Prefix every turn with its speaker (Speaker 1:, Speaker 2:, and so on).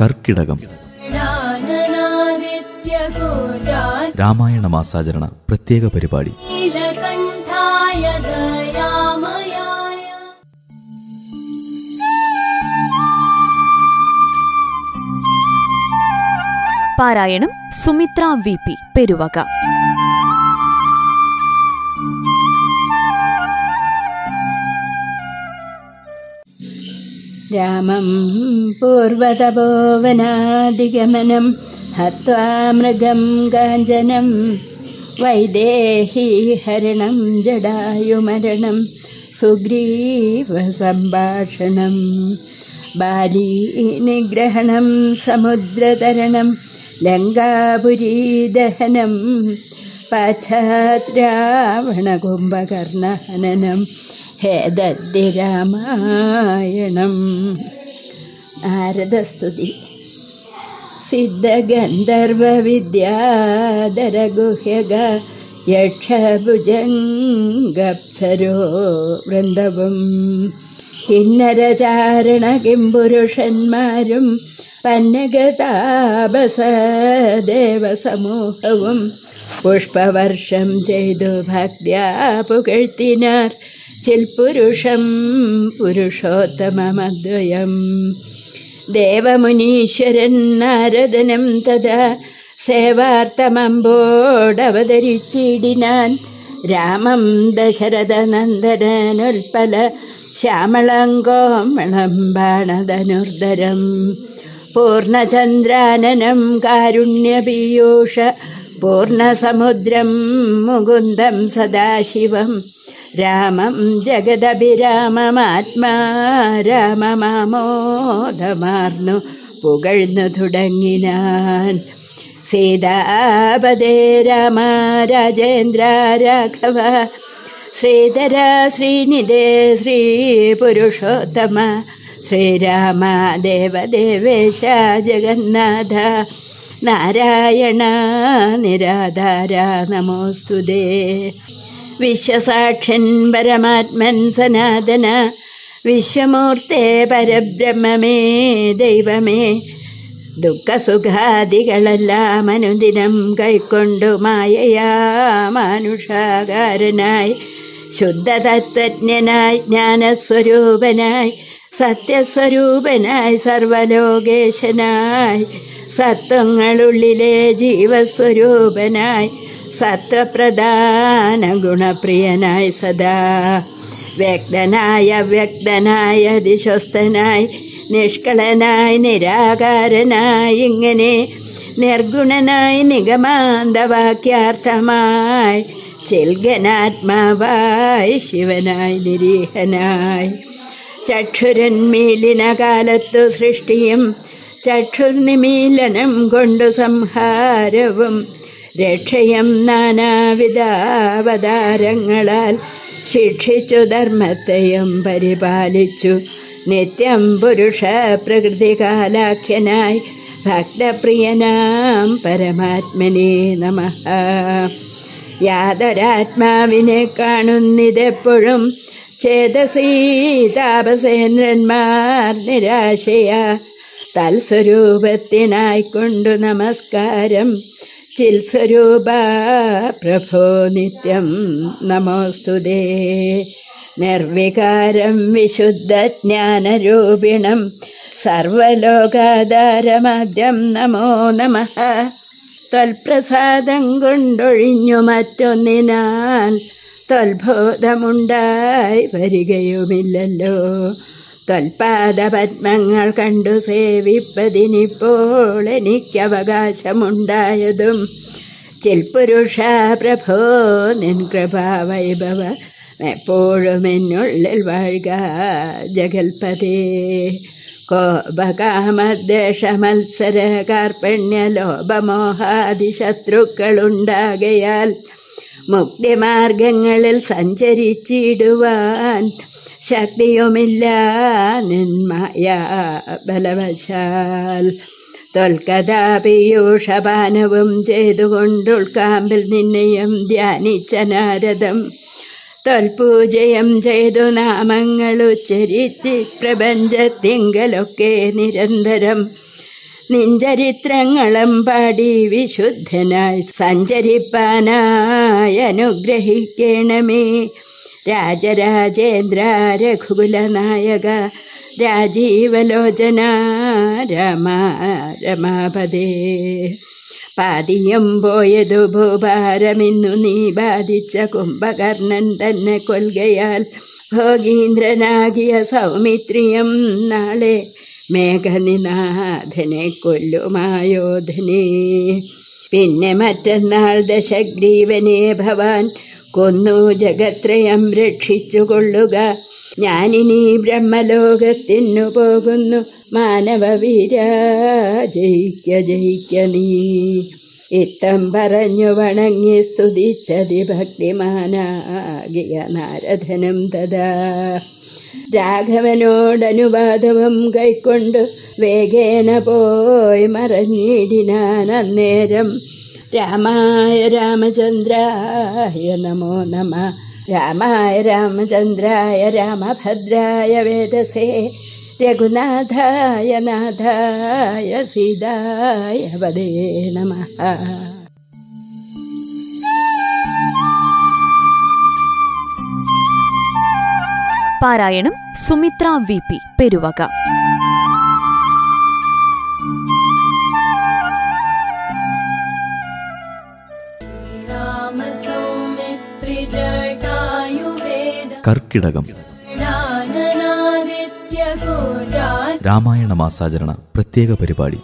Speaker 1: കർക്കിടകം. രാമായണ മാസാചരണ പ്രത്യേക പരിപാടി.
Speaker 2: പാരായണം സുമിത്ര വി പി പെരുവക.
Speaker 3: രാമം പൂർവതപോവനാദിഗമനം ഹത്വാ മൃഗം കാഞ്ചനം. വൈദേഹീഹരണം ജടായുമരണം സുഗ്രീവസംഭാഷണം ബാലീനിഗ്രഹണം സമുദ്രതരണം. ലങ്കാപുരീദഹനം. പാശ്ചാദ്രാവണകുംഭകർണഹനനം ഹേദദ്യ രാമായണം നാരദസ്തുതി. സിദ്ധഗന്ധർവവിദ്യാധരഗുഹ്യഗ യക്ഷഭുജംഗപ്സരോ വൃന്ദവും. കിന്നരചാരണ കിംപുരുഷന്മാരും പന്നഗതാപസ പുഷ്പവർഷം ചെയ്തു ഭക്തിയാ പുകഴ്ത്തിനാർ ചിൽപുരുഷം പുരുഷോത്തമദ്വയം ദേവമുനീശ്വരൻ നാരദനം തഥാ സേവാർത്ഥമമ്പോടവതരിച്ചിടിനാൻ. രാമം ദശരഥനന്ദനനുൽപ്പല ശ്യാമളങ്കോമളം ബാണധനുർധരം. പൂർണചന്ദ്രാനനം കാരുണ്യപീയൂഷ പൂർണസമുദ്രം മുകുന്ദം സദാശിവം. രാമം ജഗദഭിരാമമാത്മാ രാമമാമോദമാർന്നു പുകഴ്ന്നു തുടങ്ങിനാൻ. സീതാപദേ രാമ രാജേന്ദ്ര രാഘവ ശ്രീധര ശ്രീനിധേ ശ്രീ പുരുഷോത്തമ ശ്രീരാമ ദേവദേവേശ ജഗന്നാഥ നാരായണ നിരാധാര നമോസ്തുതേ. വിശ്വസാക്ഷൻ പരമാത്മൻ സനാതന വിശ്വമൂർത്തേ പരബ്രഹ്മമേ ദൈവമേ. ദുഃഖസുഖാദികളെല്ലാം അനുദിനം കൈക്കൊണ്ടു മായയാ മാനുഷാകാരനായി. ശുദ്ധതത്വജ്ഞനായി ജ്ഞാനസ്വരൂപനായി സത്യസ്വരൂപനായി സർവലോകേശനായി സത്വങ്ങളുള്ളിലെ ജീവസ്വരൂപനായി സത്വപ്രധാന ഗുണപ്രിയനായി സദാ. വ്യക്തനായ വ്യക്തനായ അതിശ്വസ്തനായി നിഷ്കളനായി നിരാകാരനായി ഇങ്ങനെ നിർഗുണനായി നിഗമാന്തവാക്യാർത്ഥമായി ചെൽഗനാത്മാവായി ശിവനായി നിരീഹനായി. ചക്ഷുരന്മീലിന കാലത്തു സൃഷ്ടിയും ചക്ഷുർനിമീലനം കൊണ്ടു സംഹാരവും രക്ഷയും നാനാവിധാവതാരങ്ങളാൽ ശിക്ഷിച്ചു ധർമ്മത്തെയും പരിപാലിച്ചു. നിത്യം പുരുഷ പ്രകൃതി കാലാഖ്യനായി ഭക്തപ്രിയനാം പരമാത്മനെ നമ. യാതൊരാത്മാവിനെ കാണുന്നിതെപ്പോഴും ചേതസീ താപസേന്ദ്രന്മാർ നിരാശയ. തൽസ്വരൂപത്തിനായിക്കൊണ്ടു നമസ്കാരം. ചിൽസ്വരൂപ പ്രഭോ നിത്യം നമോസ്തുതേ നിർവികാരം വിശുദ്ധ വിശുദ്ധജ്ഞാനരൂപിണം സർവലോകാധാരമാദ്യം നമോ നമ. തൽപ്രസാദം കൊണ്ടൊഴിഞ്ഞു മറ്റൊന്നിനാൽ തൊൽബോധമുണ്ടായി വരികയുമില്ലല്ലോ. ത്വൽപാദപത്മങ്ങൾ കണ്ടു സേവിപ്പതിനിപ്പോൾ എനിക്കവകാശമുണ്ടായതും. ചിൽപുരുഷ പ്രഭോ നിൻ കൃപാവൈഭവ എപ്പോഴും എന്നുള്ളിൽ വാഴുക ജഗൽപതേ. കോപകാമദ്വേഷ മത്സര കാർപ്പണ്യ ലോപമോഹാദിശത്രുക്കളുണ്ടാകയാൽ മുക്തിമാർഗങ്ങളിൽ സഞ്ചരിച്ചിടുവാൻ ശക്തിയുമില്ല നിന്മായ ബലവശാൽ. തൊൽക്കഥാപീയൂഷപാനവും ചെയ്തുകൊണ്ടുൾക്കാമ്പിൽ നിന്നെയും ധ്യാനിച്ച നാരദം. തൊൽപൂജയം ചെയ്തു നാമങ്ങൾ ഉച്ചരിച്ച് പ്രപഞ്ചത്തിങ്കലൊക്കെ നിരന്തരം. നിഞ്ചരിത്രങ്ങളും പാടി വിശുദ്ധനായി സഞ്ചരിപ്പാനായി അനുഗ്രഹിക്കണമേ. രാജരാജേന്ദ്ര രഘുകുലനായക രാജീവലോചന രമ രമാപദേ പാതിയും പോയതു ഭൂഭാരമിന്നു നീ ബാധിച്ച കുംഭകർണൻ തന്നെ കൊൽകയാൽ ഭോഗീന്ദ്രനാകിയ സൗമിത്രിയം നാളെ മേഘനിനാഥനെ കൊല്ലുമായോധനെ പിന്നെ മറ്റന്നാൾ ദശഗ്രീവനെ ഭവാൻ കൊന്നു ജഗത്രയം രക്ഷിച്ചുകൊള്ളുക. ഞാനിനി ബ്രഹ്മലോകത്തിനു പോകുന്നു. മാനവവീര ജയിക്ക ജയിക്ക നീ. ഇത്തം പറഞ്ഞു വണങ്ങി സ്തുതിച്ചതി ഭക്തിമാനാകിയ നാരദനും തഥാ. രാഘവനോടനുവാദവും കൈക്കൊണ്ട് വേഗേന പോയി മറഞ്ഞിടിനാൻ രാമായ രാമചന്ദ്രായ നമോ നമ. രാമായ രാമചന്ദ്രായ രാമഭദ്രായ വേദസേ. രഘുനാഥായ നാഥായ സീതായ വദേ നമ.
Speaker 2: പാരായണം സുമിത്ര വി പി പെരുവക.
Speaker 1: കർക്കിടകം. രാമായണ മാസാചരണ പ്രത്യേക പരിപാടി.